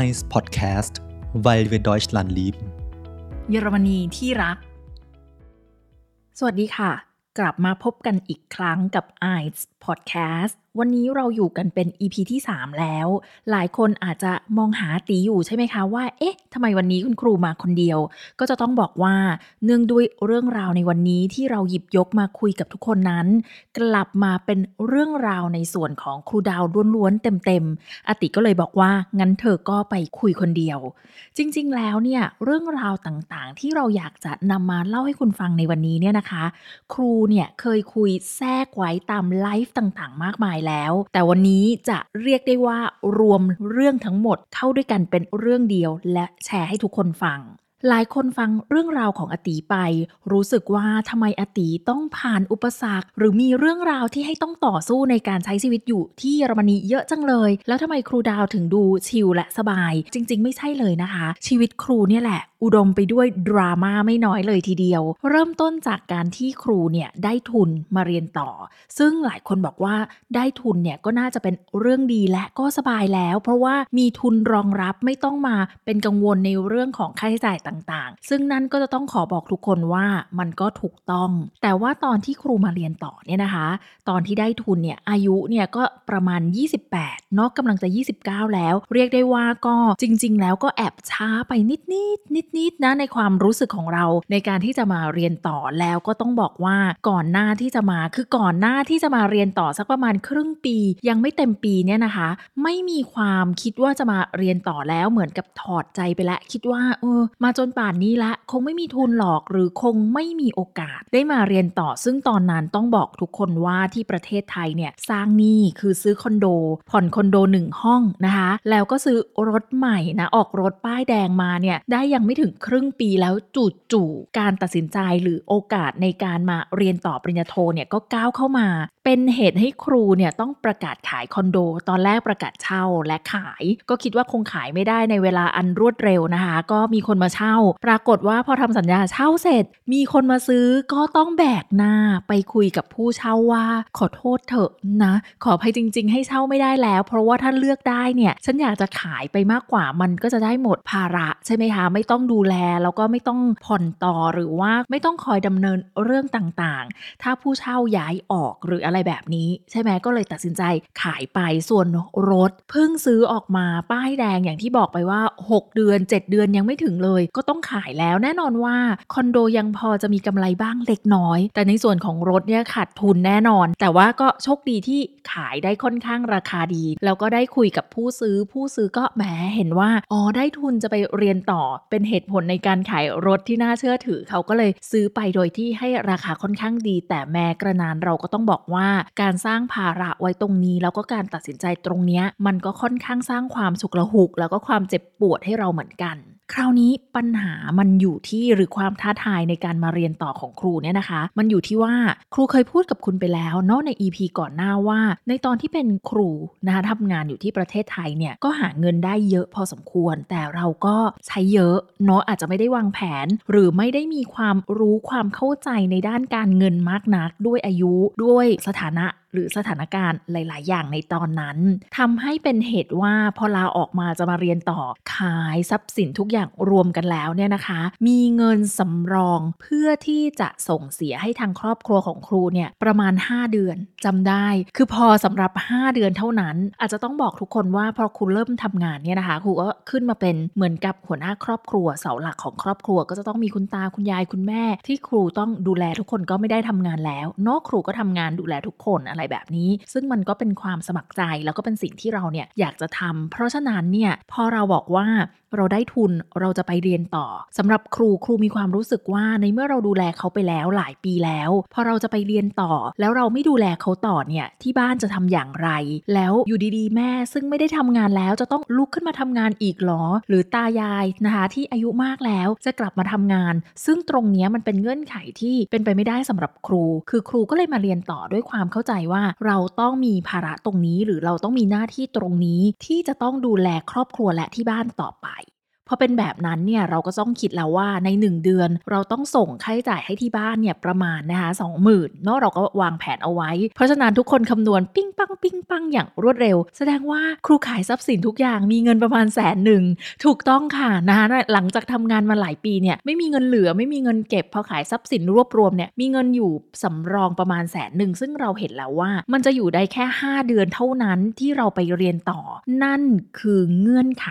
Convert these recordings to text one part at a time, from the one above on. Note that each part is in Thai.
Eis Podcast, weil wir Deutschland lieben. เยอรมนีที่รัก สวัสดีค่ะ กลับมาพบกันอีกครั้งกับ Eyes Podcast วันนี้เราอยู่กันเป็น EP ที่ 3 แล้ว หลายคนอาจจะมองหาตีอยู่ใช่ไหมคะว่า เอ๊ะทำไมวันนี้คุณครูมาคนเดียว ก็จะต้องบอกว่าเนื่องด้วยเรื่องราวในวันนี้ที่เราหยิบยกมาคุยกับทุกคนนั้น กลับมาเป็นเรื่องราวในส่วนของครูดาวล้วนๆเต็มๆอติก็เลยบอกว่างั้นเธอก็ไปคุยคนเดียว จริงๆ แล้วเนี่ยเรื่องราวต่างๆ ที่เราอยากจะนำมาเล่าให้คุณฟังในวันนี้เนี่ยนะคะ ครูเนี่ยเคยคุยแทรกไว้ตามไลฟ์ต่างๆ มากมายแล้ว แต่วันนี้จะเรียกได้ว่ารวมเรื่องทั้งหมดเข้าด้วยกันเป็นเรื่องเดียว และแชร์ให้ทุกคนฟัง หลายคนฟังเรื่องราวของอตีไป รู้สึกว่าทำไมอตีต้องผ่านอุปสรรค หรือมีเรื่องราวที่ให้ต้องต่อสู้ในการใช้ชีวิตอยู่ที่เยอรมนีเยอะจังเลย แล้วทำไมครูดาวถึงดูชิลและสบาย จริง ๆ ไม่ใช่เลยนะคะ ชีวิตครูเนี่ยแหละ อุดมไปด้วยดราม่าไม่น้อยเลยทีเดียว เริ่มต้นจากการที่ครูเนี่ยได้ทุนมาเรียนต่อ ซึ่งหลายคนบอกว่าได้ทุนเนี่ยก็น่าจะเป็นเรื่องดีและก็สบายแล้ว เพราะว่ามีทุนรองรับไม่ต้องมาเป็นกังวลในเรื่องของค่าใช้จ่ายต่างๆ ซึ่งนั่นก็จะต้องขอบอกทุกคนว่ามันก็ถูกต้อง แต่ว่าตอนที่ครูมาเรียนต่อเนี่ยนะคะ ตอนที่ได้ทุนเนี่ยอายุเนี่ยก็ประมาณ 28เนาะกำลังจะ 29 แล้ว เรียกได้ว่าก็จริง ๆ แล้วก็แอบช้าไปนิดๆนิดๆนะในความรู้สึกของเราในการที่จะมาเรียนต่อแล้วก็ต้องบอกว่าก่อนหน้าที่จะมาคือก่อนหน้าที่จะมาเรียนต่อสักประมาณครึ่งปี ยังไม่เต็มปีเนี่ยนะคะ ไม่มีความคิดว่าจะมาเรียนต่อแล้วเหมือนกับถอดใจไปแล้วคิดว่าเออมาจนนป่านนี้ละ คงไม่มีทุนหรอกหรือคงไม่มีโอกาสได้มาเรียนต่อ ซึ่งตอนนั้นต้องบอกทุกคนว่าที่ประเทศไทยเนี่ยสร้างหนี้คือซื้อคอนโด ผ่อนคอนโดหนึ่งห้องนะคะ แล้วก็ซื้อรถใหม่นะออกรถป้ายแดงมาเนี่ยได้ยังไม่ถึงครึ่งปีแล้วจู่ๆการตัดสินใจหรือโอกาสในการมาเรียนต่อปริญญาโทเนี่ยก็ก้าวเข้ามา เป็นเหตุให้ครูเนี่ยต้องประกาศขายคอนโด ตอนแรกประกาศเช่าและขาย ก็คิดว่าคงขายไม่ได้ในเวลาอันรวดเร็วนะคะ ก็มีคนมาเช่า ปรากฏว่าพอทำสัญญาเช่าเสร็จ มีคนมาซื้อก็ต้องแบกหน้าไปคุยกับผู้เช่าว่า ขอโทษเถอะนะ ขออภัยจริง ๆ ให้เช่าไม่ได้แล้ว เพราะว่าถ้าเลือกได้เนี่ยฉันอยากจะขายไปมากกว่ามันก็จะได้หมดภาระใช่ไหมคะไม่ต้องดูแลแล้วก็ไม่ต้องผ่อนต่อหรือว่าไม่ต้องคอยดำเนินเรื่องต่างๆ ถ้าผู้เช่าย้ายออกหรืออะไรแบบนี้ ใช่ไหมก็เลยตัดสินใจขายไปส่วนรถเพิ่งซื้อออกมาป้ายแดงอย่างที่บอกไปว่า 6 เดือน 7 เดือนยังไม่ถึงเลย ก็ต้องขายแล้วแน่นอนว่าคอนโดยังพอจะมีกำไรบ้างเล็กน้อย แต่ในส่วนของรถเนี่ยขาดทุนแน่นอน แต่ว่าก็โชคดีที่ขายได้ค่อนข้างราคาดี แล้วก็ได้คุยกับผู้ซื้อผู้ซื้อก็แหมเห็นว่าอ๋อได้ทุนจะไปเรียนต่อเป็นเหตุผลในการขายรถที่น่าเชื่อถือเขาก็เลยซื้อไปโดยที่ให้ราคาค่อนข้างดี แต่แม้กระนานเราก็ต้องบอกว่าการสร้างภาระไว้ตรงนี้ แล้วก็การตัดสินใจตรงเนี้ยมันก็ค่อนข้างสร้างความสุขละหุก แล้วก็ความเจ็บปวดให้เราเหมือนกัน คราวนี้ปัญหามันอยู่ที่หรือความท้าทายในการมาเรียนต่อของครูเนี่ยนะคะ มันอยู่ที่ว่าครูเคยพูดกับคุณไปแล้วเนาะใน EP ก่อนหน้าว่า ในตอนที่เป็นครูนะคะทำงานอยู่ที่ประเทศไทยเนี่ยก็หาเงินได้เยอะพอสมควร แต่เราก็ใช้เยอะเนาะอาจจะไม่ได้วางแผน หรือไม่ได้มีความรู้ความเข้าใจในด้านการเงินมากนัก ด้วยอายุด้วยสถานะ หรือสถานการณ์หลาย ๆ อย่างในตอนนั้นทำให้เป็นเหตุว่าพอลาออกมาจะมาเรียนต่อขายทรัพย์สินทุกอย่างรวมกันแล้วเนี่ยนะคะ มีเงินสำรองเพื่อที่จะส่งเสียให้ทางครอบครัวของครูเนี่ยประมาณ 5 เดือนจำได้ คือพอสำหรับ 5 เดือนเท่านั้น อาจจะต้องบอกทุกคนว่าพอครูเริ่มทำงานเนี่ยนะคะครูก็ขึ้นมาเป็นเหมือนกับหัวหน้าครอบครัวเสาหลักของครอบครัว ก็จะต้องมีคุณตาคุณยายคุณแม่ ที่ครูต้องดูแลทุกคนก็ไม่ได้ทำงานแล้วนอกครูก็ทำงานดูแลทุกคนอะไรแบบนี้ ซึ่งมันก็เป็นความสมัครใจแล้วก็เป็นสิ่งที่เราเนี่ยอยากจะทำเพราะฉะนั้นเนี่ยพอเราบอกว่า เราได้ทุนเราจะไปเรียนต่อสำหรับครูครูมีความรู้สึกว่าในเมื่อเราดูแลเขาไปแล้วหลายปีแล้ว พอเราจะไปเรียนต่อ แล้วเราไม่ดูแลเขาต่อเนี่ยที่บ้านจะทำอย่างไร แล้วอยู่ดีๆ แม่ซึ่งไม่ได้ทำงานแล้วจะต้องลุกขึ้นมาทำงานอีกหรอ หรือตายายนะคะที่อายุมากแล้วจะกลับมาทำงาน ซึ่งตรงนี้มันเป็นเงื่อนไขที่เป็นไปไม่ได้สำหรับครู คือครูก็เลยมาเรียนต่อด้วยความเข้าใจว่าเราต้องมีภาระตรงนี้ หรือเราต้องมีหน้าที่ตรงนี้ที่จะต้องดูแลครอบครัวและที่บ้านต่อไป พอเป็นแบบนั้นเนี่ยเราก็ต้องคิดแล้วว่าใน 1 เดือน เราต้องส่งค่าใช้จ่ายให้ที่บ้านเนี่ยประมาณนะคะสองหมื่นเนาะเราก็วางแผนเอาไว้ เพราะฉะนั้นทุกคนคำนวณปิ้งปังปิ้งปังอย่างรวดเร็ว แสดงว่าครูขายทรัพย์สินทุกอย่างมีเงินประมาณแสนหนึ่งถูกต้องค่ะนะคะหลังจากทำงานมาหลายปีเนี่ยไม่มีเงินเหลือไม่มีเงินเก็บพอขายทรัพย์สินรวบรวมเนี่ยมีเงินอยู่สำรองประมาณแสนหนึ่งซึ่งเราเห็นแล้วว่า มันจะอยู่ได้แค่ 5 เดือนเท่านั้นที่เราไปเรียนต่อ นั่นคือเงื่อนไข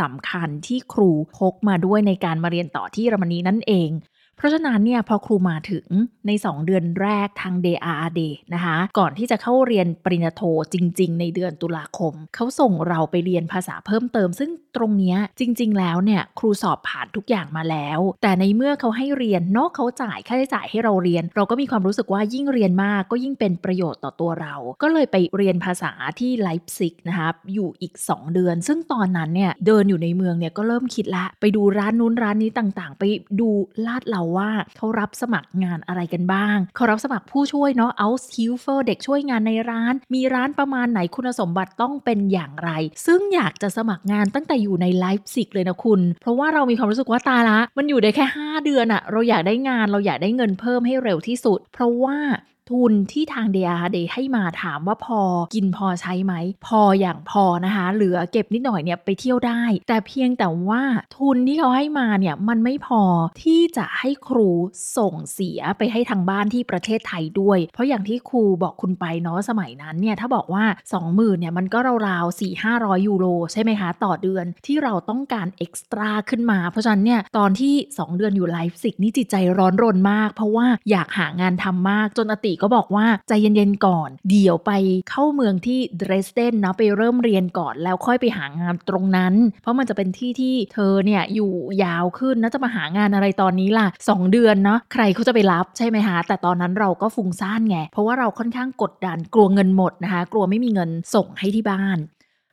สำคัญที่ครูพกมาด้วยในการมาเรียนต่อที่เยอรมนีนั่นเอง เพราะฉะนั้นเนี่ยพอครูมาถึงใน 2 เดือนแรกทาง DRD นะคะ ก่อนที่จะเข้าเรียนปริญญาโทจริง ๆ ในเดือนตุลาคม เขาส่งเราไปเรียนภาษาเพิ่มเติม ซึ่งตรงนี้จริง ๆ แล้วเนี่ยครูสอบผ่านทุกอย่างมาแล้ว แต่ในเมื่อเขาให้เรียนนอกเขาจ่ายค่าใช้จ่ายให้เราเรียน เราก็มีความรู้สึกว่ายิ่งเรียนมากก็ยิ่งเป็นประโยชน์ต่อตัวเรา ก็เลยไปเรียนภาษาที่ไลฟ์ซิกนะคะอยู่อีก 2 เดือน ซึ่งตอนนั้นเนี่ยเดินอยู่ในเมืองเนี่ยก็เริ่มคิดละ ไปดูร้านนู้นร้านนี้ต่างๆ ไปดูลาดเราว่าเขารับสมัครงานอะไรกันบ้าง เขารับสมัครผู้ช่วยเนาะ out helper เด็กช่วยงานในร้าน มีร้านประมาณไหนคุณสมบัติต้องเป็นอย่างไร ซึ่งอยากจะสมัครงานตั้งแต่อยู่ในไลฟ์สิกเลยนะคุณ เพราะว่าเรามีความรู้สึกว่าตาละ มันอยู่ได้แค่ 5 เดือนอะเราอยากได้งานเราอยากได้เงินเพิ่มให้เร็วที่สุด เพราะว่า ทุนที่ทางเดียเดให้มาถามว่าพอกินพอใช้ไหม พออย่างพอนะคะ เหลือเก็บนิดหน่อยเนี่ยไปเที่ยวได้ แต่เพียงแต่ว่าทุนที่เขาให้มาเนี่ยมันไม่พอที่จะให้ครูส่งเสียไปให้ทางบ้านที่ประเทศไทยด้วย เพราะอย่างที่ครูบอกคุณไปเนาะสมัยนั้นเนี่ยถ้าบอกว่า 20,000เนี่ยมันก็ราวๆ4 500 ยูโรใช่ไหมคะ ต่อเดือนที่เราต้องการเอ็กซ์ตร้าขึ้นมา เพราะฉะนั้นเนี่ยตอนที่ 2 เดือนอยู่ไลฟ์สิกนี่จิตใจร้อนรนมาก เพราะว่าอยากหางานทำมากจนอติก็บอกว่าใจเย็นๆก่อน เดี๋ยวไปเข้าเมืองที่เดรสเดนนะไปเริ่มเรียนก่อนแล้วค่อยไปหางานตรงนั้น เพราะมันจะเป็นที่ที่เธอเนี่ยอยู่ยาวขึ้นนะจะมาหางานอะไรตอนนี้ล่ะ 2 เดือนเนาะใครเขาจะไปรับใช่ไหมคะแต่ตอนนั้นเราก็ฟุ้งซ่านไงเพราะว่าเราค่อนข้างกดดันกลัวเงินหมดนะคะ กลัวไม่มีเงินส่งให้ที่บ้าน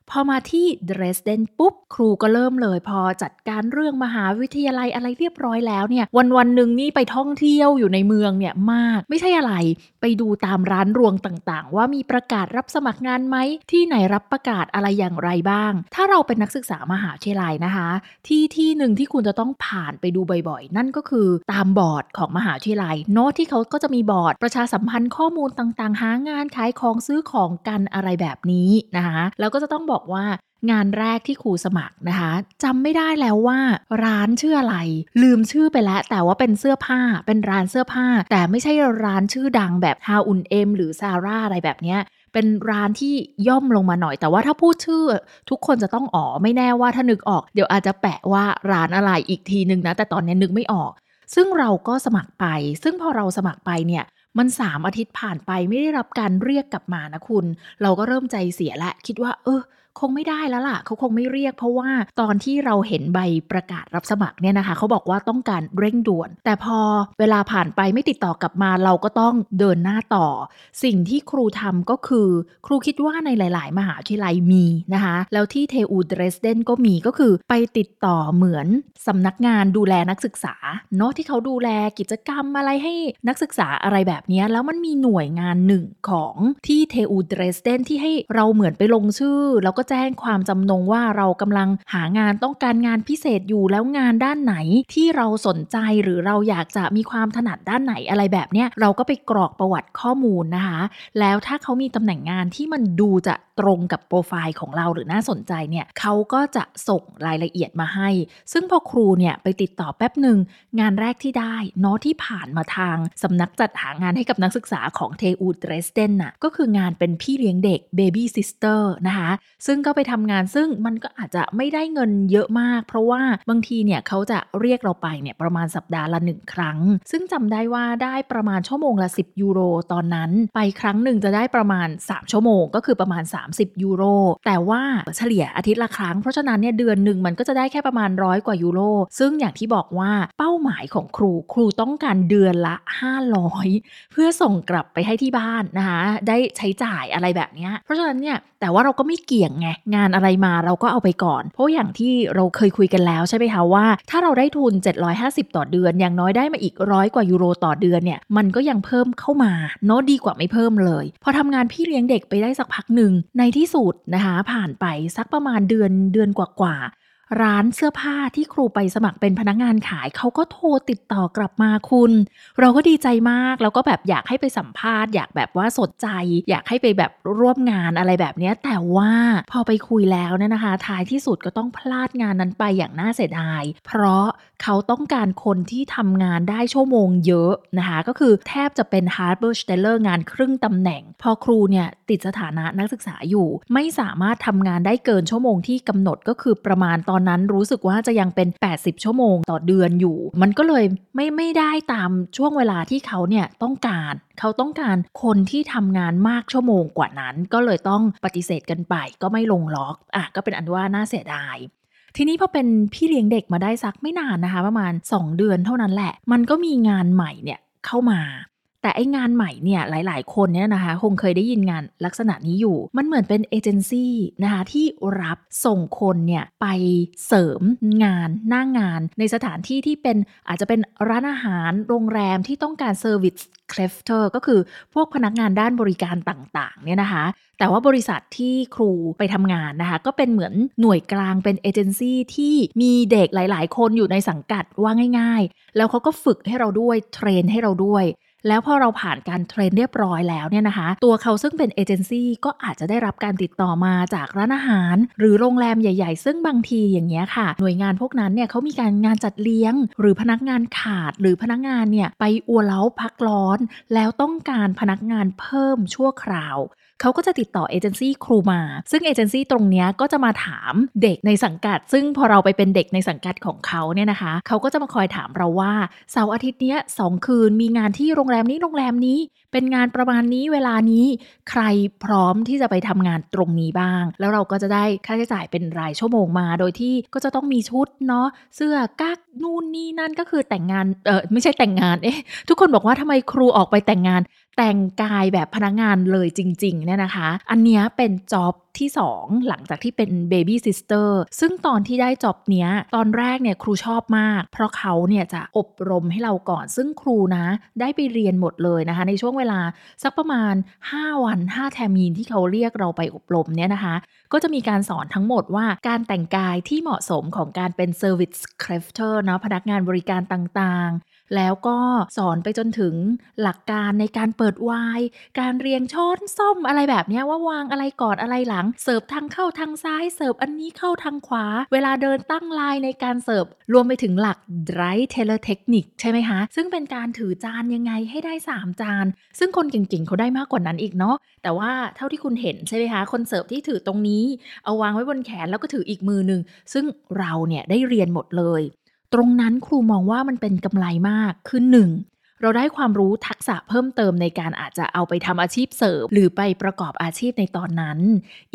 พอมาที่เดรสเดนปุ๊บ ครูก็เริ่มเลย พอจัดการเรื่องมหาวิทยาลัยอะไรเรียบร้อยแล้วเนี่ย วันวันหนึ่งนี่ไปท่องเที่ยวอยู่ในเมืองเนี่ยมาก ไม่ใช่อะไร ไปดูตามร้านรวงต่างๆ ว่ามีประกาศรับสมัครงานไหม ที่ไหนรับประกาศอะไรอย่างไรบ้าง ถ้าเราเป็นนักศึกษามหาวิทยาลัยนะคะ ที่ที่หนึ่งที่คุณจะต้องผ่านไปดูบ่อยๆ นั่นก็คือตามบอร์ดของมหาวิทยาลัยโน้ตที่เขาก็จะมีบอร์ดประชาสัมพันธ์ข้อมูลต่างๆ หางานขายของซื้อของกันอะไรแบบนี้นะคะแล้วก็จะต้องบอกบอกว่างานแรกที่ครูสมัครนะคะจำไม่ได้แล้วว่าร้านชื่ออะไร ลืมชื่อไปแล้ว แต่ว่าเป็นเสื้อผ้าเป็นร้านเสื้อผ้า แต่ไม่ใช่ร้านชื่อดังแบบฮาอุนเอ็มหรือซาร่าอะไรแบบเนี้ยเป็นร้านที่ย่อมลงมาหน่อย แต่ว่าถ้าพูดชื่อ ทุกคนจะต้องอ๋อไม่แน่ว่าถ้านึกออก เดี๋ยวอาจจะแปะว่าร้านอะไรอีกทีนึงนะ แต่ตอนนี้นึกไม่ออก ซึ่งเราก็สมัครไป ซึ่งพอเราสมัครไปเนี่ยมันสามอาทิตย์ผ่านไปไม่ได้รับการเรียกกลับมานะคุณ เราก็เริ่มใจเสียและคิดว่า เออ คงไม่ได้แล้วล่ะ เขาคงไม่เรียก เพราะว่าตอนที่เราเห็นใบประกาศรับสมัครเนี่ยนะคะเขาบอกว่าต้องการเร่งด่วน แต่พอเวลาผ่านไปไม่ติดต่อกลับมาเราก็ต้องเดินหน้าต่อ สิ่งที่ครูทำก็คือ ครูคิดว่าในหลาย ๆ มหาวิทยาลัยมีนะคะแล้วที่เทอูเดรสเดนก็มีก็คือไปติดต่อเหมือนสำนักงานดูแลนักศึกษาเนาะที่เขาดูแลกิจกรรมอะไรให้นักศึกษาอะไรแบบนี้แล้วมันมีหน่วยงานหนึ่งของที่เทอูเดรสเดนที่ให้เราเหมือนไปลงชื่อแล้วก็แจ้งความจำนงว่าเรากำลังหางานต้องการงานพิเศษอยู่แล้วงานด้านไหนที่เราสนใจหรือเราอยากจะมีความถนัดด้านไหนอะไรแบบเนี้ยเราก็ไปกรอกประวัติข้อมูลนะคะ แล้วถ้าเขามีตำแหน่งงานที่มันดูจะตรงกับโปรไฟล์ของเราหรือน่าสนใจเนี่ยเขาก็จะส่งรายละเอียดมาให้ ซึ่งพอครูเนี่ยไปติดต่อแป๊บหนึ่งงานแรกที่ได้เนาะที่ผ่านมาทางสำนักจัดหางานให้กับนักศึกษาของเทอูดเรสเดนน่ะก็คืองานเป็นพี่เลี้ยงเด็ก Baby Sister นะคะซึ่งึ่งก็ไปทำงานซึ่งมันก็อาจจะไม่ได้เงินเยอะมาก เพราะว่าบางทีเนี่ยเขาจะเรียกเราไปเนี่ยประมาณสัปดาห์ละหนึ่งครั้ง ซึ่งจำได้ว่าได้ประมาณชั่วโมงละ 10 ยูโรตอนนั้น ไปครั้งหนึ่งจะได้ประมาณ 3 ชั่วโมง ก็คือประมาณ 30 ยูโร แต่ว่าเฉลี่ยอาทิตย์ละครั้ง เพราะฉะนั้นเนี่ยเดือนหนึ่งมันก็จะได้แค่ประมาณร้อยกว่ายูโร ซึ่งอย่างที่บอกว่าเป้าหมายของครูครูต้องการเดือนละ 500 เพื่อส่งกลับไปให้ที่บ้านนะคะ ได้ใช้จ่ายอะไรแบบนี้ เพราะฉะนั้นเนี่ย แต่ว่าเราก็ไม่เกี่ยงไงงานอะไรมาเราก็เอาไปก่อน เพราะอย่างที่เราเคยคุยกันแล้วใช่ไหมคะว่า ถ้าเราได้ทุน 750 ต่อเดือน อย่างน้อยได้มาอีกร้อยกว่ายูโรต่อเดือนเนี่ยมันก็ยังเพิ่มเข้ามาเนาะดีกว่าไม่เพิ่มเลย พอทำงานพี่เลี้ยงเด็กไปได้สักพักหนึ่งในที่สุดนะคะผ่านไปสักประมาณเดือนเดือนกว่า ร้านเสื้อผ้าที่ครูไปสมัครเป็นพนักงานขายเขาก็โทรติดต่อกลับมาคุณ เราก็ดีใจมากแล้วก็แบบอยากให้ไปสัมภาษณ์ อยากแบบว่าสนใจ อยากให้ไปแบบร่วมงานอะไรแบบนี้แต่ว่าพอไปคุยแล้วเนี่ยนะคะ ท้ายที่สุดก็ต้องพลาดงานนั้นไปอย่างน่าเสียดาย เพราะเขาต้องการคนที่ทำงานได้ชั่วโมงเยอะนะคะ ก็คือแทบจะเป็น hard b e r s t e l l e r งานครึ่งตำแหน่ง พอครูเนี่ยติดสถานะนักศึกษาอยู่ ไม่สามารถทำงานได้เกินชั่วโมงที่กำหนดก็คือประมาณตอนนั้นรู้สึกว่าจะยังเป็น 80 ชั่วโมงต่อเดือนอยู่ มันก็เลยไม่ไม่ได้ตามช่วงเวลาที่เขาเนี่ยต้องการ เขาต้องการคนที่ทำงานมากชั่วโมงกว่านั้น ก็เลยต้องปฏิเสธกันไป ก็ไม่ลงล็อกอะก็เป็นอันว่าน่าเสียดายทีนี้พอเป็นพี่เลี้ยงเด็กมาได้สักไม่นานนะคะ ประมาณ 2 เดือนเท่านั้นแหละ มันก็มีงานใหม่เนี่ยเข้ามา แต่ไองานใหม่เนี่ยหลาย ๆ คนเนี่ยนะคะคงเคยได้ยินงานลักษณะนี้อยู่ มันเหมือนเป็นเอเจนซี่นะคะที่รับส่งคนเนี่ยไปเสริมงานหน้างงาน ในสถานที่ที่เป็นอาจจะเป็นร้านอาหารโรงแรมที่ต้องการ Servicekräfte ก็คือพวกพนักงานด้านบริการต่างๆเนี่ยนะคะ แต่ว่าบริษัทที่ครูไปทำงานนะคะ ก็เป็นเหมือนหน่วยกลางเป็นเอเจนซี่ที่มีเด็กหลาย ๆ คนอยู่ในสังกัดว่าง่าย ๆ แล้วเขาก็ฝึกให้เราด้วยเทรนให้เราด้วย แล้วพอเราผ่านการเทรนเรียบร้อยแล้วเนี่ยนะคะ ตัวเขาซึ่งเป็นเอเจนซี่ก็อาจจะได้รับการติดต่อมาจากร้านอาหาร หรือโรงแรมใหญ่ ๆ ซึ่งบางทีอย่างเงี้ยค่ะ หน่วยงานพวกนั้นเนี่ยเขามีการงานจัดเลี้ยง หรือพนักงานขาดหรือพนักงานเนี่ยไปอัวเล้าพักร้อน แล้วต้องการพนักงานเพิ่มชั่วคราวเขาก็จะติดต่อเอเจนซี่ครูมา ซึ่งเอเจนซี่ตรงนี้ก็จะมาถามเด็กในสังกัด ซึ่งพอเราไปเป็นเด็กในสังกัดของเขาเนี่ยนะคะ เขาก็จะมาคอยถามเราว่าเสาร์อาทิตย์นี้สองคืนมีงานที่โรงแรมนี้โรงแรมนี้เป็นงานประมาณนี้เวลานี้ใครพร้อมที่จะไปทำงานตรงนี้บ้าง แล้วเราก็จะได้ค่าใช้จ่ายเป็นรายชั่วโมงมา โดยที่ก็จะต้องมีชุดเนาะเสื้อกั๊กนู่นนี่นั่นก็คือแต่งงานเออไม่ใช่แต่งงานเอ๊ะทุกคนบอกว่าทำไมครูออกไปแต่งงาน แต่งกายแบบพนักงานเลยจริงๆเนี่ยนะคะ อันนี้เป็น job ที่ 2 หลังจากที่เป็น babysitter ซึ่งตอนที่ได้ job เนี้ย ตอนแรกเนี่ยครูชอบมาก เพราะเขาเนี่ยจะอบรมให้เราก่อน ซึ่งครูนะ ได้ไปเรียนหมดเลยนะคะ ในช่วงเวลาสักประมาณ 5 วัน 5 Termin ที่เขาเรียกเราไปอบรมเนี่ยนะคะ ก็จะมีการสอนทั้งหมดว่าการแต่งกายที่เหมาะสมของการเป็น Servicekräfte เนาะพนักงานบริการต่างๆ แล้วก็สอนไปจนถึงหลักการในการเปิดไวน์การเรียงช้อนส้อมอะไรแบบนี้ว่าวางอะไรก่อนอะไรหลัง เสิร์ฟทางเข้าทางซ้ายเสิร์ฟอันนี้เข้าทางขวา เวลาเดินตั้งลายในการเสิร์ฟรวมไปถึงหลัก Drei-Teller-Technik ใช่ไหมคะ ซึ่งเป็นการถือจานยังไงให้ได้ 3 จาน ซึ่งคนเก่งๆเขาได้มากกว่านั้นอีกเนาะแต่ว่าเท่าที่คุณเห็นใช่ไหมคะ คนเสิร์ฟที่ถือตรงนี้ เอาวางไว้บนแขนแล้วก็ถืออีกมือหนึ่งซึ่งเราเนี่ยได้เรียนหมดเลย ตรงนั้นครูมองว่ามันเป็นกำไรมากคือหนึ่งเราได้ความรู้ทักษะเพิ่มเติมในการอาจจะเอาไปทำอาชีพเสริม หรือไปประกอบอาชีพในตอนนั้น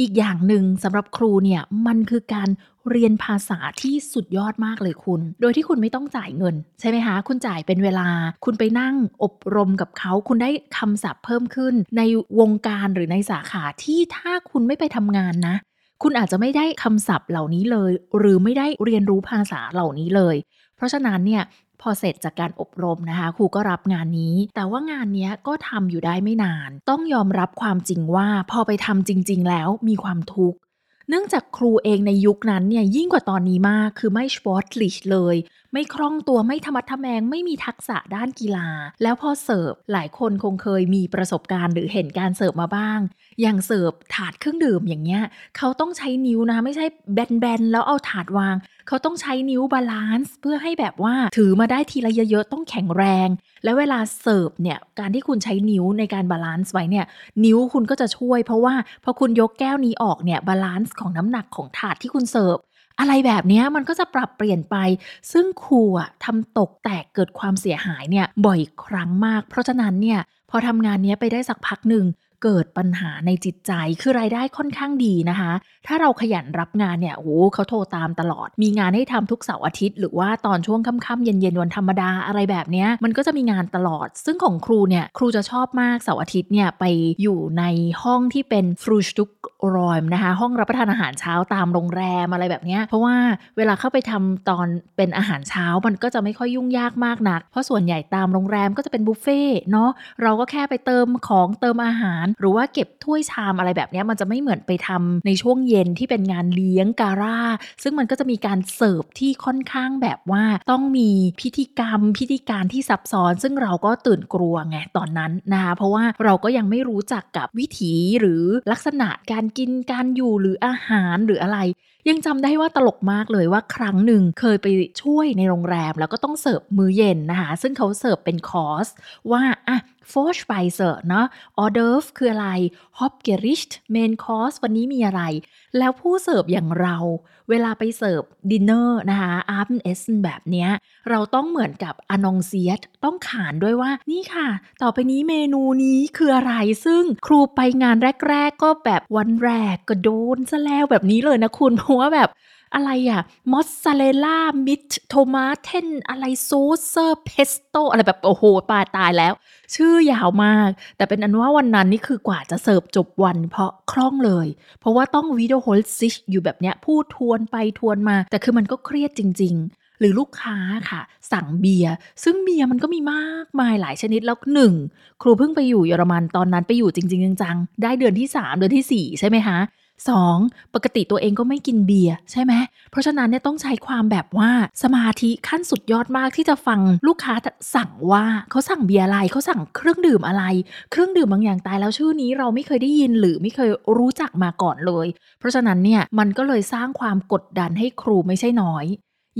อีกอย่างหนึ่งสำหรับครูเนี่ยมันคือการเรียนภาษาที่สุดยอดมากเลยคุณ โดยที่คุณไม่ต้องจ่ายเงิน ใช่ไหมคะ คุณจ่ายเป็นเวลา คุณไปนั่งอบรมกับเขา คุณได้คำศัพท์เพิ่มขึ้น ในวงการหรือในสาขาที่ถ้าคุณไม่ไปทำงานนะ คุณอาจจะไม่ได้คำศัพท์เหล่านี้เลย หรือไม่ได้เรียนรู้ภาษาเหล่านี้เลย เพราะฉะนั้นเนี่ยพอเสร็จจากการอบรมนะคะ ครูก็รับงานนี้ แต่ว่างานนี้ก็ทำอยู่ได้ไม่นาน ต้องยอมรับความจริงว่าพอไปทำจริง ๆ แล้วมีความทุกข์เนื่องจากครูเองในยุคนั้นเนี่ยยิ่งกว่าตอนนี้มากคือไม่ sportlich เลยไม่คล่องตัวไม่ทะมัดทะแมงไม่มีทักษะด้านกีฬา แล้วพอเสิร์ฟหลายคนคงเคยมีประสบการณ์หรือเห็นการเสิร์ฟมาบ้าง อย่างเสิร์ฟถาดเครื่องดื่มอย่างเงี้ยเขาต้องใช้นิ้วนะ ไม่ใช่แบนๆแล้วเอาถาดวาง เขาต้องใช้นิ้ว balance เพื่อให้แบบว่าถือมาได้ทีละเยอะๆต้องแข็งแรง แล้วเวลาเสิร์ฟเนี่ยการที่คุณใช้นิ้วในการ balance ไว้เนี่ยนิ้วคุณก็จะช่วย เพราะว่าพอคุณยกแก้วนี้ออกเนี่ย balance ของน้ำหนักของถาดที่คุณเสิร์ฟ อะไรแบบนี้มันก็จะปรับเปลี่ยนไป ซึ่งครูอะทำตกแตกเกิดความเสียหายเนี่ยบ่อยครั้งมาก เพราะฉะนั้นเนี่ยพอทำงานนี้ไปได้สักพักหนึ่ง เกิดปัญหาในจิตใจคือรายได้ค่อนข้างดีนะคะ ถ้าเราขยันรับงานเนี่ยโอ้เขาโทรตามตลอด มีงานให้ทำทุกเสาร์อาทิตย์ หรือว่าตอนช่วงค่ำๆเย็นๆวันธรรมดาอะไรแบบนี้มันก็จะมีงานตลอด ซึ่งของครูเนี่ยครูจะชอบมากเสาร์อาทิตย์เนี่ยไปอยู่ในห้องที่เป็นฟรูชตุกรอยมนะคะ ห้องรับประทานอาหารเช้าตามโรงแรมอะไรแบบนี้เพราะว่าเวลาเข้าไปทำตอนเป็นอาหารเช้ามันก็จะไม่ค่อยยุ่งยากมากนัก เพราะส่วนใหญ่ตามโรงแรมก็จะเป็นบุฟเฟ่เนาะเราก็แค่ไปเติมของเติมอาหารหรือว่าเก็บถ้วยชามอะไรแบบนี้มันจะไม่เหมือนไปทำในช่วงเย็นที่เป็นงานเลี้ยงการ่าซึ่งมันก็จะมีการเสิร์ฟที่ค่อนข้างแบบว่าต้องมีพิธีกรรมพิธีการที่ซับซ้อน ซึ่งเราก็ตื่นกลัวไงตอนนั้นนะคะเพราะว่าเราก็ยังไม่รู้จักกับวิถีหรือลักษณะการกินการอยู่หรืออาหารหรืออะไรยังจำได้ว่าตลกมากเลยว่าครั้งหนึ่งเคยไปช่วยในโรงแรม แล้วก็ต้องเสิร์ฟมื้อเย็นนะคะ ซึ่งเขาเสิร์ฟเป็นคอร์สว่าอะฟอชไ i เซอร์เนาะออเดอร์ฟคืออะไรฮอปเกริชเมนคอร์สวันนี้มีอะไรแล้วผู้เสิร์ฟอย่างเรา เวลาไปเสิร์ฟดินเนอร์นะคะอาร์ตเอสแบบเนี้ย เราต้องเหมือนกับอนองเซียตต้องขานด้วยว่านี่ค่ะ ต่อไปนี้เมนูนี้คืออะไรซึ่งครูไปงานแรก ๆ ก็แบบวันแรกก็โดนซะแล้วแบบนี้เลยนะคุณเพราะว่าแบบ อะไรอะ Mozzarella mit Tomaten อะไร Soße Pesto อะไรแบบโอ้โหปลาตายแล้ว ชื่อยาวมาก แต่เป็นอันว่าวันนั้นนี่คือกว่าจะเสิร์ฟจบวันเพราะคล่องเลย เพราะว่าต้อง wiederholen sich อยู่แบบเนี้ยพูดทวนไปทวนมา แต่คือมันก็เครียดจริง ๆหรือลูกค้าค่ะ สั่งเบียร์ซึ่งเบียร์มันก็มีมากมายหลายชนิดแล้วหนึ่งครูเพิ่งไปอยู่เยอรมันตอนนั้นไปอยู่จริง ๆ จังๆ ได้เดือนที่ 3 เดือนที่ 4 ใช่ไหมคะ 2. ปกติตัวเองก็ไม่กินเบียร์ใช่ไหม เพราะฉะนั้นเนี่ยต้องใช้ความแบบว่าสมาธิขั้นสุดยอดมากที่จะฟังลูกค้าสั่งว่าเขาสั่งเบียร์อะไรเขาสั่งเครื่องดื่มอะไร เครื่องดื่มบางอย่างตายแล้วชื่อนี้เราไม่เคยได้ยินหรือไม่เคยรู้จักมาก่อนเลย เพราะฉะนั้นเนี่ยมันก็เลยสร้างความกดดันให้ครูไม่ใช่น้อย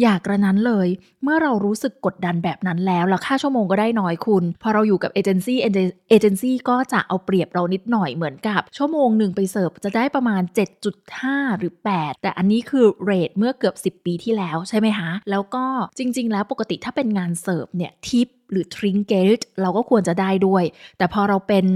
อย่ากระนั้นเลย เมื่อเรารู้สึกกดดันแบบนั้นแล้วแล้วค่าชั่วโมงก็ได้น้อยคุณ พอเราอยู่กับเอเจนซี่เอเจนซี่ก็จะเอาเปรียบเรานิดหน่อยเหมือนกับ ชั่วโมงหนึ่งไปเสิร์ฟจะได้ประมาณ 7.5 หรือ 8 แต่อันนี้คือ rate เมื่อเกือบ 10 ปีที่แล้วใช่ไหมคะ แล้วก็จริง ๆ แล้วปกติถ้าเป็นงานเสิร์ฟเนี่ยทิปหรือ Trinkgeld เราก็ควรจะได้ด้วย แต่พอเราเป็น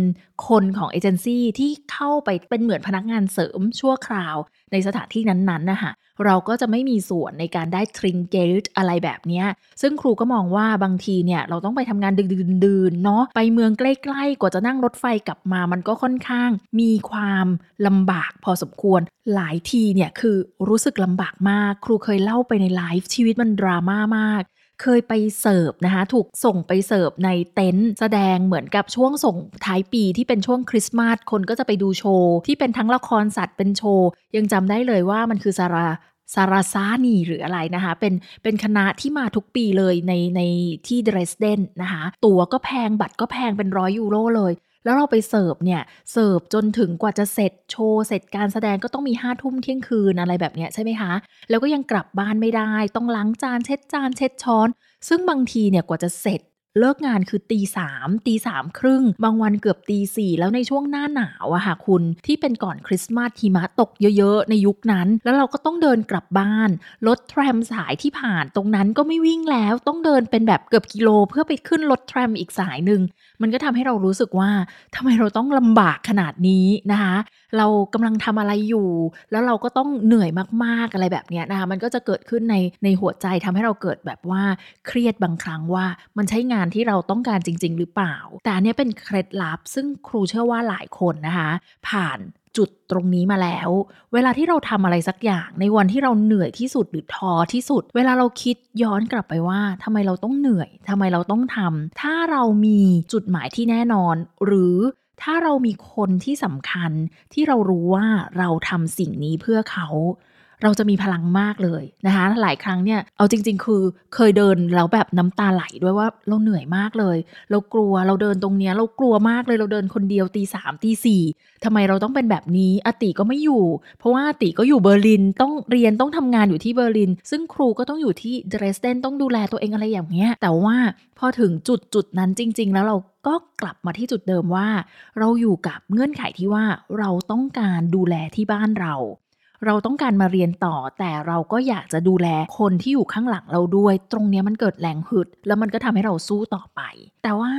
คนของเอเจนซี่ที่เข้าไปเป็นเหมือนพนักงานเสริมชั่วคราวในสถานที่นั้นๆนะคะ เราก็จะไม่มีส่วนในการได้ Trinkgeld อะไรแบบนี้ซึ่งครูก็มองว่าบางทีเนี่ยเราต้องไปทำงานดึกๆเนาะไปเมืองใกล้ๆ กว่าจะนั่งรถไฟกลับมามันก็ค่อนข้าง มีความลำบากพอสมควรหลายทีเนี่ยคือรู้สึกลำบากมาก ครูเคยเล่าไปในไลฟ์ชีวิตมันดราม่ามากเคยไปเสิร์ฟนะคะ ถูกส่งไปเสิร์ฟในเต็นท์แสดงเหมือนกับช่วงส่งท้ายปีที่เป็นช่วงคริสต์มาสคนก็จะไปดูโชว์ ที่เป็นทั้งละครสัตว์เป็นโชว์ ยังจำได้เลยว่ามันคือซารา Sarrasani หรืออะไรนะคะ เป็นเป็นคณะที่มาทุกปีเลยในในที่เดรสเดนนะคะ ตั๋วก็แพงบัตรก็แพงเป็นร้อยยูโรเลยแล้วเราไปเสิร์ฟเนี่ยเสิร์ฟจนถึงกว่าจะเสร็จโชว์เสร็จการแสดงก็ต้องมีห้าทุ่มเที่ยงคืนอะไรแบบเนี้ยใช่ไหมคะ แล้วก็ยังกลับบ้านไม่ได้ ต้องล้างจานเช็ดจานเช็ดช้อน ซึ่งบางทีเนี่ยกว่าจะเสร็จ เลิกงานคือตีสามตีสามครึ่ง บางวันเกือบตีสี่แล้วในช่วงหน้าหนาวอะค่ะคุณ ที่เป็นก่อนคริสต์มาสหิมะตกเยอะๆ ในยุคนั้น แล้วเราก็ต้องเดินกลับบ้าน รถแทรมสายที่ผ่านตรงนั้นก็ไม่วิ่งแล้วต้องเดินเป็นแบบเกือบกิโล เพื่อไปขึ้นรถแทรมอีกสายหนึ่งมันก็ทำให้เรารู้สึกว่าทำไมเราต้องลำบากขนาดนี้นะคะ เรากำลังทำอะไรอยู่ แล้วเราก็ต้องเหนื่อยมากๆอะไรแบบนี้นะคะมันก็จะเกิดขึ้นในในหัวใจทำให้เราเกิดแบบว่าเครียดบางครั้งว่ามันใช้งานที่เราต้องการจริง ๆ หรือเปล่า แต่อันนี้เป็นเคล็ดลับ ซึ่งครูเชื่อว่าหลายคนนะคะ ผ่านจุดตรงนี้มาแล้ว เวลาที่เราทำอะไรสักอย่าง ในวันที่เราเหนื่อยที่สุดหรือท้อที่สุด เวลาเราคิดย้อนกลับไปว่าทำไมเราต้องเหนื่อยทำไมเราต้องทำถ้าเรามีจุดหมายที่แน่นอน หรือถ้าเรามีคนที่สำคัญที่เรารู้ว่าเราทำสิ่งนี้เพื่อเขา เราจะมีพลังมากเลยนะคะ หลายครั้งเนี่ย เอาจริง ๆ คือเคยเดินแล้วแบบน้ำตาไหลด้วยว่าเราเหนื่อยมากเลย เรากลัวเราเดินตรงเนี้ยเรากลัวมากเลยเราเดินคนเดียวตีสามตีสี่ทำไมเราต้องเป็นแบบนี้อติก็ไม่อยู่ เพราะว่าอติก็อยู่เบอร์ลินต้องเรียนต้องทำงานอยู่ที่เบอร์ลิน ซึ่งครูก็ต้องอยู่ที่เดรสเดนต้องดูแลตัวเองอะไรอย่างเงี้ย แต่ว่าพอถึงจุดจุดนั้นจริง ๆ แล้วเราก็กลับมาที่จุดเดิมว่า เราอยู่กับเงื่อนไขที่ว่าเราต้องการดูแลที่บ้านเรา เราต้องการมาเรียนต่อ แต่เราก็อยากจะดูแลคนที่อยู่ข้างหลังเราด้วย ตรงนี้มันเกิดแรงหึด แล้วมันก็ทำให้เราสู้ต่อไป แต่ว่า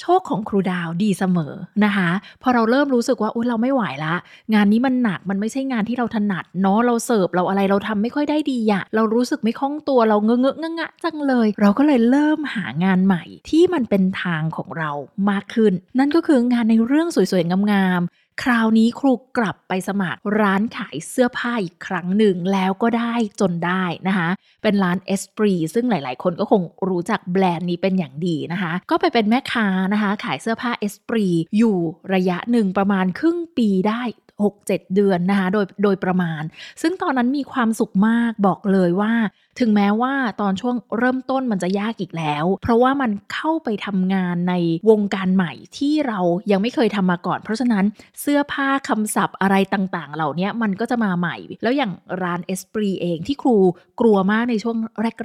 โชคของครูดาวดีเสมอนะคะ พอเราเริ่มรู้สึกว่าอุ้ยเราไม่ไหวละ งานนี้มันหนักมันไม่ใช่งานที่เราถนัดเนาะเราเสิร์ฟเราอะไรเราทำไม่ค่อยได้ดีอะเรารู้สึกไม่คล่องตัวเราเงอะเงอะงะจังเลย เราก็เลยเริ่มหางานใหม่ที่มันเป็นทางของเรามากขึ้น นั่นก็คืองานในเรื่องสวยๆงาม คราวนี้ครูกลับไปสมัครร้านขายเสื้อผ้าอีกครั้งหนึ่งแล้วก็ได้จนได้นะคะ เป็นร้าน Esprit ซึ่งหลาย ๆ คนก็คงรู้จักแบรนด์นี้เป็นอย่างดีนะคะ ก็ไปเป็นแม่ค้านะคะ ขายเสื้อผ้า Esprit อยู่ระยะหนึ่งประมาณครึ่งปีได้6-7 เดือนนะคะโดยโดยประมาณ ซึ่งตอนนั้นมีความสุขมากบอกเลยว่าถึงแม้ว่าตอนช่วงเริ่มต้นมันจะยากอีกแล้ว เพราะว่ามันเข้าไปทำงานในวงการใหม่ที่เรายังไม่เคยทำมาก่อน เพราะฉะนั้นเสื้อผ้าคำศัพท์อะไรต่างๆ เหล่านี้มันก็จะมาใหม่ แล้วอย่างร้าน Esprit เองที่ครูกลัวมากในช่วง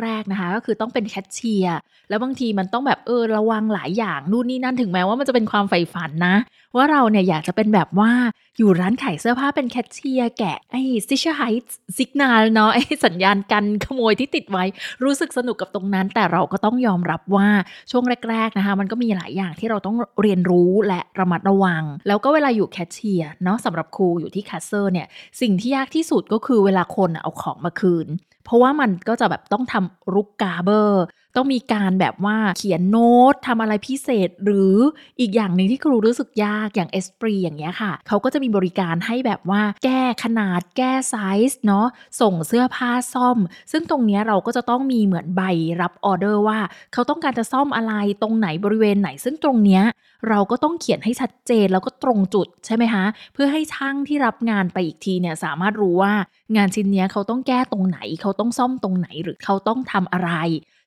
แรก ๆนะคะ ก็คือต้องเป็นแคชเชียร์แล้วบางทีมันต้องแบบเออระวังหลายอย่างนู่นนี่นั่นถึงแม้ว่ามันจะเป็นความใฝ่ฝันนะ ว่าเราเนี่ยอยากจะเป็นแบบว่าอยู่ร้านขายเสื้อผ้าเป็นแคชเชียร์แกะไอ้ Sicherheitssignal เนาะไอ้สัญญาณกันขโมยที่ติดไว้ รู้สึกสนุกกับตรงนั้น แต่เราก็ต้องยอมรับว่าช่วงแรก ๆนะคะ มันก็มีหลายอย่างที่เราต้องเรียนรู้และระมัดระวัง แล้วก็เวลาอยู่แคชเชียร์เนาะสำหรับครูอยู่ที่แคชเชียร์เนี่ยสิ่งที่ยากที่สุดก็คือเวลาคนเอาของมาคืน เพราะว่ามันก็จะแบบต้องทำ Rückgabe ต้องมีการแบบว่าเขียนโน้ตทำอะไรพิเศษ หรืออีกอย่างหนึ่งที่ครูรู้สึกยากอย่าง Esprit อย่างเงี้ยค่ะ เขาก็จะมีบริการให้แบบว่า แก้ขนาดแก้ไซส์เนาะส่งเสื้อผ้าซ่อม ซึ่งตรงเนี้ยเราก็จะต้องมีเหมือนใบรับออเดอร์ว่า เขาต้องการจะซ่อมอะไรตรงไหนบริเวณไหน ซึ่งตรงเนี้ยเราก็ต้องเขียนให้ชัดเจนแล้วก็ตรงจุดใช่ไหมคะ เพื่อให้ช่างที่รับงานไปอีกทีเนี่ยสามารถรู้ว่างานชิ้นเนี้ยเขาต้องแก้ตรงไหนเขาต้องซ่อมตรงไหนหรือเขาต้องทำอะไร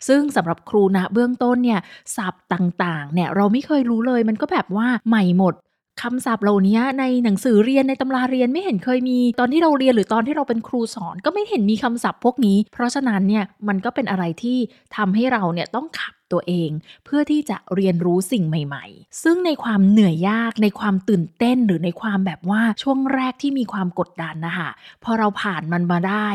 ซึ่งสำหรับครูนะเบื้องต้นเนี่ยศัพท์ต่างๆเนี่ยเราไม่เคยรู้เลยมันก็แบบว่าใหม่หมดคำศัพท์เหล่านี้ในหนังสือเรียนในตำราเรียนไม่เห็นเคยมีตอนที่เราเรียนหรือตอนที่เราเป็นครูสอนก็ไม่เห็นมีคำศัพท์พวกนี้ เพราะฉะนั้นเนี่ยมันก็เป็นอะไรที่ทำให้เราเนี่ยต้องขับ ตัวเอง เพื่อที่จะเรียนรู้สิ่งใหม่ ๆ ซึ่งในความเหนื่อยยากในความตื่นเต้นหรือในความแบบว่าช่วงแรกที่มีความกดดันนะคะพอเราผ่านมันมาได้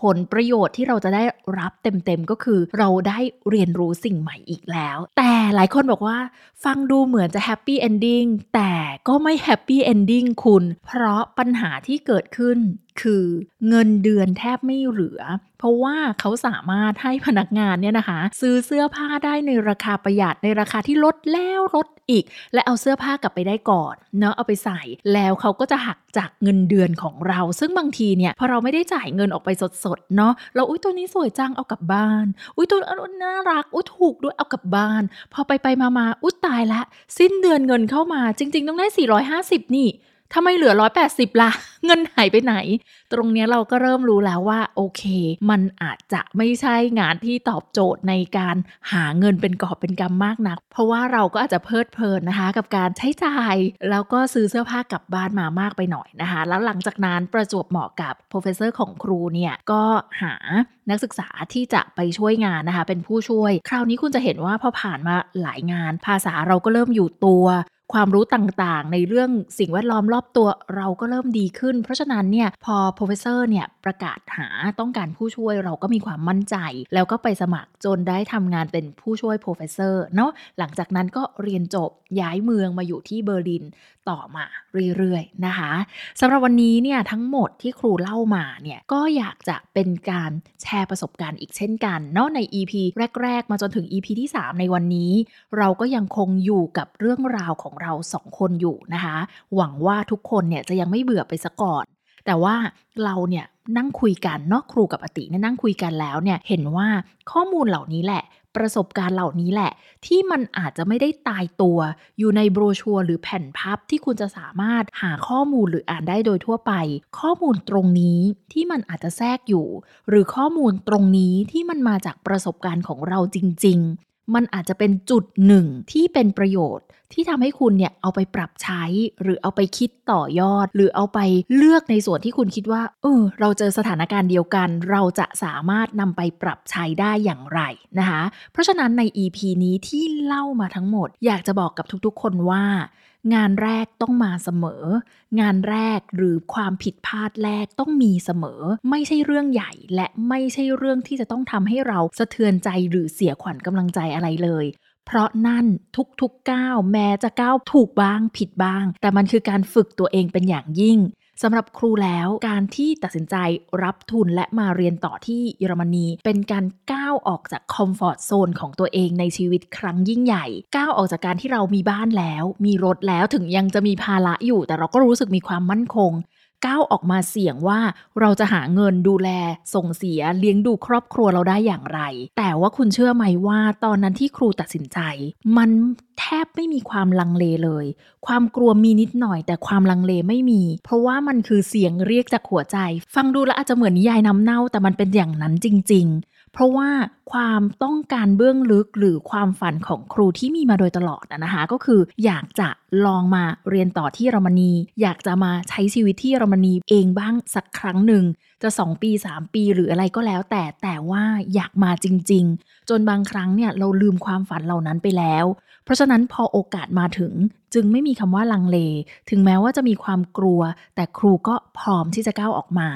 ผลประโยชน์ที่เราจะได้รับเต็มๆก็คือ เราได้เรียนรู้สิ่งใหม่อีกแล้ว แต่หลายคนบอกว่า ฟังดูเหมือนจะ happy ending แต่ก็ไม่ happy ending คุณ เพราะปัญหาที่เกิดขึ้นคือเงินเดือนแทบไม่เหลือ เพราะว่าเขาสามารถให้พนักงานเนี่ยนะคะ ซื้อเสื้อผ้าได้ในราคาประหยัดในราคาที่ลดแล้วลดอีก และเอาเสื้อผ้ากลับไปได้ก่อนเนาะเอาไปใส่ แล้วเขาก็จะหักจากเงินเดือนของเรา ซึ่งบางทีเนี่ยพอเราไม่ได้จ่ายเงินออกไปสดๆเนาะเราอุ้ยตัวนี้สวยจังเอากลับบ้าน อุ้ยตัวนั้นน่ารักอุ้ยถูกด้วยเอากลับบ้าน พอไปไปมามาอุ้ยตายละ สิ้นเดือนเงินเข้ามาจริง ๆ ต้องได้ 450 นี่ ทำไมเหลือ 180ล่ะ เงินหายไปไหน ตรงนี้เราก็เริ่มรู้แล้วว่า โอเค มันอาจจะไม่ใช่งานที่ตอบโจทย์ในการหาเงินเป็นกอบเป็นกำมากนัก เพราะว่าเราก็อาจจะเพลิดเพลินนะคะ กับการใช้จ่าย แล้วก็ซื้อเสื้อผ้ากลับบ้านมามากไปหน่อยนะคะ แล้วหลังจากนั้นประจวบเหมาะกับ professor ของครูเนี่ยก็หานักศึกษาที่จะไปช่วยงานนะคะ เป็นผู้ช่วย คราวนี้คุณจะเห็นว่าพอผ่านมาหลายงาน ภาษาเราก็เริ่มอยู่ตัว ความรู้ต่างๆ ในเรื่องสิ่งแวดล้อมรอบตัวเราก็เริ่มดีขึ้น เพราะฉะนั้นเนี่ยพอ professor เนี่ยประกาศหาต้องการผู้ช่วยเราก็มีความมั่นใจ แล้วก็ไปสมัครจนได้ทำงานเป็นผู้ช่วย professor เนาะหลังจากนั้นก็เรียนจบย้ายเมืองมาอยู่ที่เบอร์ลินต่อมาเรื่อยๆนะคะสำหรับวันนี้เนี่ยทั้งหมดที่ครูเล่ามาเนี่ยก็อยากจะเป็นการแชร์ประสบการณ์อีกเช่นกันเนาะใน EP แรก ๆ มาจนถึง EP ที่ 3 ในวันนี้ เราก็ยังคงอยู่กับเรื่องราวของเราสองคนอยู่นะคะ หวังว่าทุกคนเนี่ยจะยังไม่เบื่อไปซะก่อน แต่ว่าเราเนี่ยนั่งคุยกันเนาะครูกับอติเนี่ยนั่งคุยกันแล้วเนี่ยเห็นว่าข้อมูลเหล่านี้แหละประสบการณ์เหล่านี้แหละ ที่มันอาจจะไม่ได้ตายตัว อยู่ในโบรชัวร์หรือแผ่นพับที่คุณจะสามารถหาข้อมูลหรืออ่านได้โดยทั่วไป ข้อมูลตรงนี้ที่มันอาจจะแทรกอยู่ หรือข้อมูลตรงนี้ที่มันมาจากประสบการณ์ของเราจริง ๆ มันอาจจะเป็นจุดหนึ่งที่เป็นประโยชน์ ที่ทำให้คุณเนี่ยเอาไปปรับใช้หรือเอาไปคิดต่อยอด หรือเอาไปเลือกในส่วนที่คุณคิดว่า เออ เราเจอสถานการณ์เดียวกัน เราจะสามารถนำไปปรับใช้ได้อย่างไรนะคะ เพราะฉะนั้นใน EP นี้ที่เล่ามาทั้งหมด อยากจะบอกกับทุกๆ คนว่า งานแรกต้องมาเสมอ งานแรกหรือความผิดพลาดแรกต้องมีเสมอ ไม่ใช่เรื่องใหญ่และไม่ใช่เรื่องที่จะต้องทำให้เราสะเทือนใจหรือเสียขวัญกำลังใจอะไรเลย เพราะนั่นทุกๆก้าวแม้จะก้าวถูกบ้างผิดบ้าง แต่มันคือการฝึกตัวเองเป็นอย่างยิ่งสำหรับครูแล้วการที่ตัดสินใจรับทุนและมาเรียนต่อที่เยอรมนี เป็นการก้าวออกจากคอมฟอร์ทโซนของตัวเองในชีวิตครั้งยิ่งใหญ่ก้าวออกจากการที่เรามีบ้านแล้ว มีรถแล้วถึงยังจะมีภาระอยู่ แต่เราก็รู้สึกมีความมั่นคง ก้าวออกมาเสี่ยงว่าเราจะหาเงินดูแล ส่งเสียเลี้ยงดูครอบครัวเราได้อย่างไร แต่ว่าคุณเชื่อไหมว่าตอนนั้นที่ครูตัดสินใจ มันแทบไม่มีความลังเลเลย ความกลัวมีนิดหน่อย แต่ความลังเลไม่มี เพราะว่ามันคือเสียงเรียกจากหัวใจ ฟังดูแล้วอาจจะเหมือนนิยายน้ำเน่าแต่มันเป็นอย่างนั้นจริง ๆ เพราะว่าความต้องการเบื้องลึกหรือความฝันของครูที่มีมาโดยตลอดนะคะ ก็คืออยากจะลองมาเรียนต่อที่เยอรมนี อยากจะมาใช้ชีวิตที่เยอรมนีเองบ้างสักครั้งหนึ่งจะ 2 ปี 3 ปีหรืออะไรก็แล้วแต่แต่ว่าอยากมาจริง ๆ จนบางครั้งเนี่ยเราลืมความฝันเหล่านั้นไปแล้ว เพราะฉะนั้นพอโอกาสมาถึงจึงไม่มีคำว่าลังเล ถึงแม้ว่าจะมีความกลัว แต่ครูก็พร้อมที่จะก้าวออกมา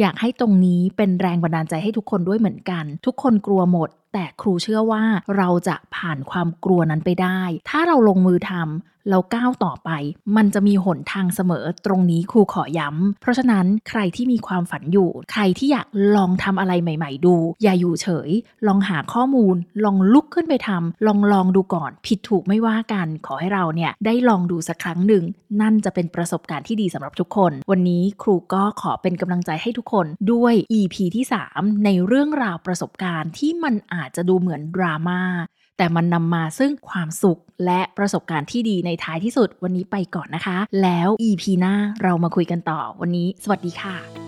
อยากให้ตรงนี้เป็นแรงบันดาลใจให้ทุกคนด้วยเหมือนกัน ทุกคนกลัวหมด แต่ครูเชื่อว่าเราจะผ่านความกลัวนั้นไปได้ ถ้าเราลงมือทำ แล้วก้าวต่อไป มันจะมีหนทางเสมอตรงนี้ครูขอย้ำ เพราะฉะนั้นใครที่มีความฝันอยู่ ใครที่อยากลองทำอะไรใหม่ ๆ ดู อย่าอยู่เฉย ลองหาข้อมูล ลองลุกขึ้นไปทำลองลองดูก่อน ผิดถูกไม่ว่ากัน ขอให้เราเนี่ยได้ลองดูสักครั้งหนึ่ง นั่นจะเป็นประสบการณ์ที่ดีสำหรับทุกคน วันนี้ครูก็ขอเป็นกำลังใจให้ทุกคนด้วย EP ที่ 3 ในเรื่องราวประสบการณ์ที่มันอาจจะดูเหมือนดราม่า แต่มันนำมาซึ่งความสุขและประสบการณ์ที่ดีในท้ายที่สุดวันนี้ไปก่อนนะคะ แล้ว EP หน้าเรามาคุยกันต่อวันนี้ สวัสดีค่ะ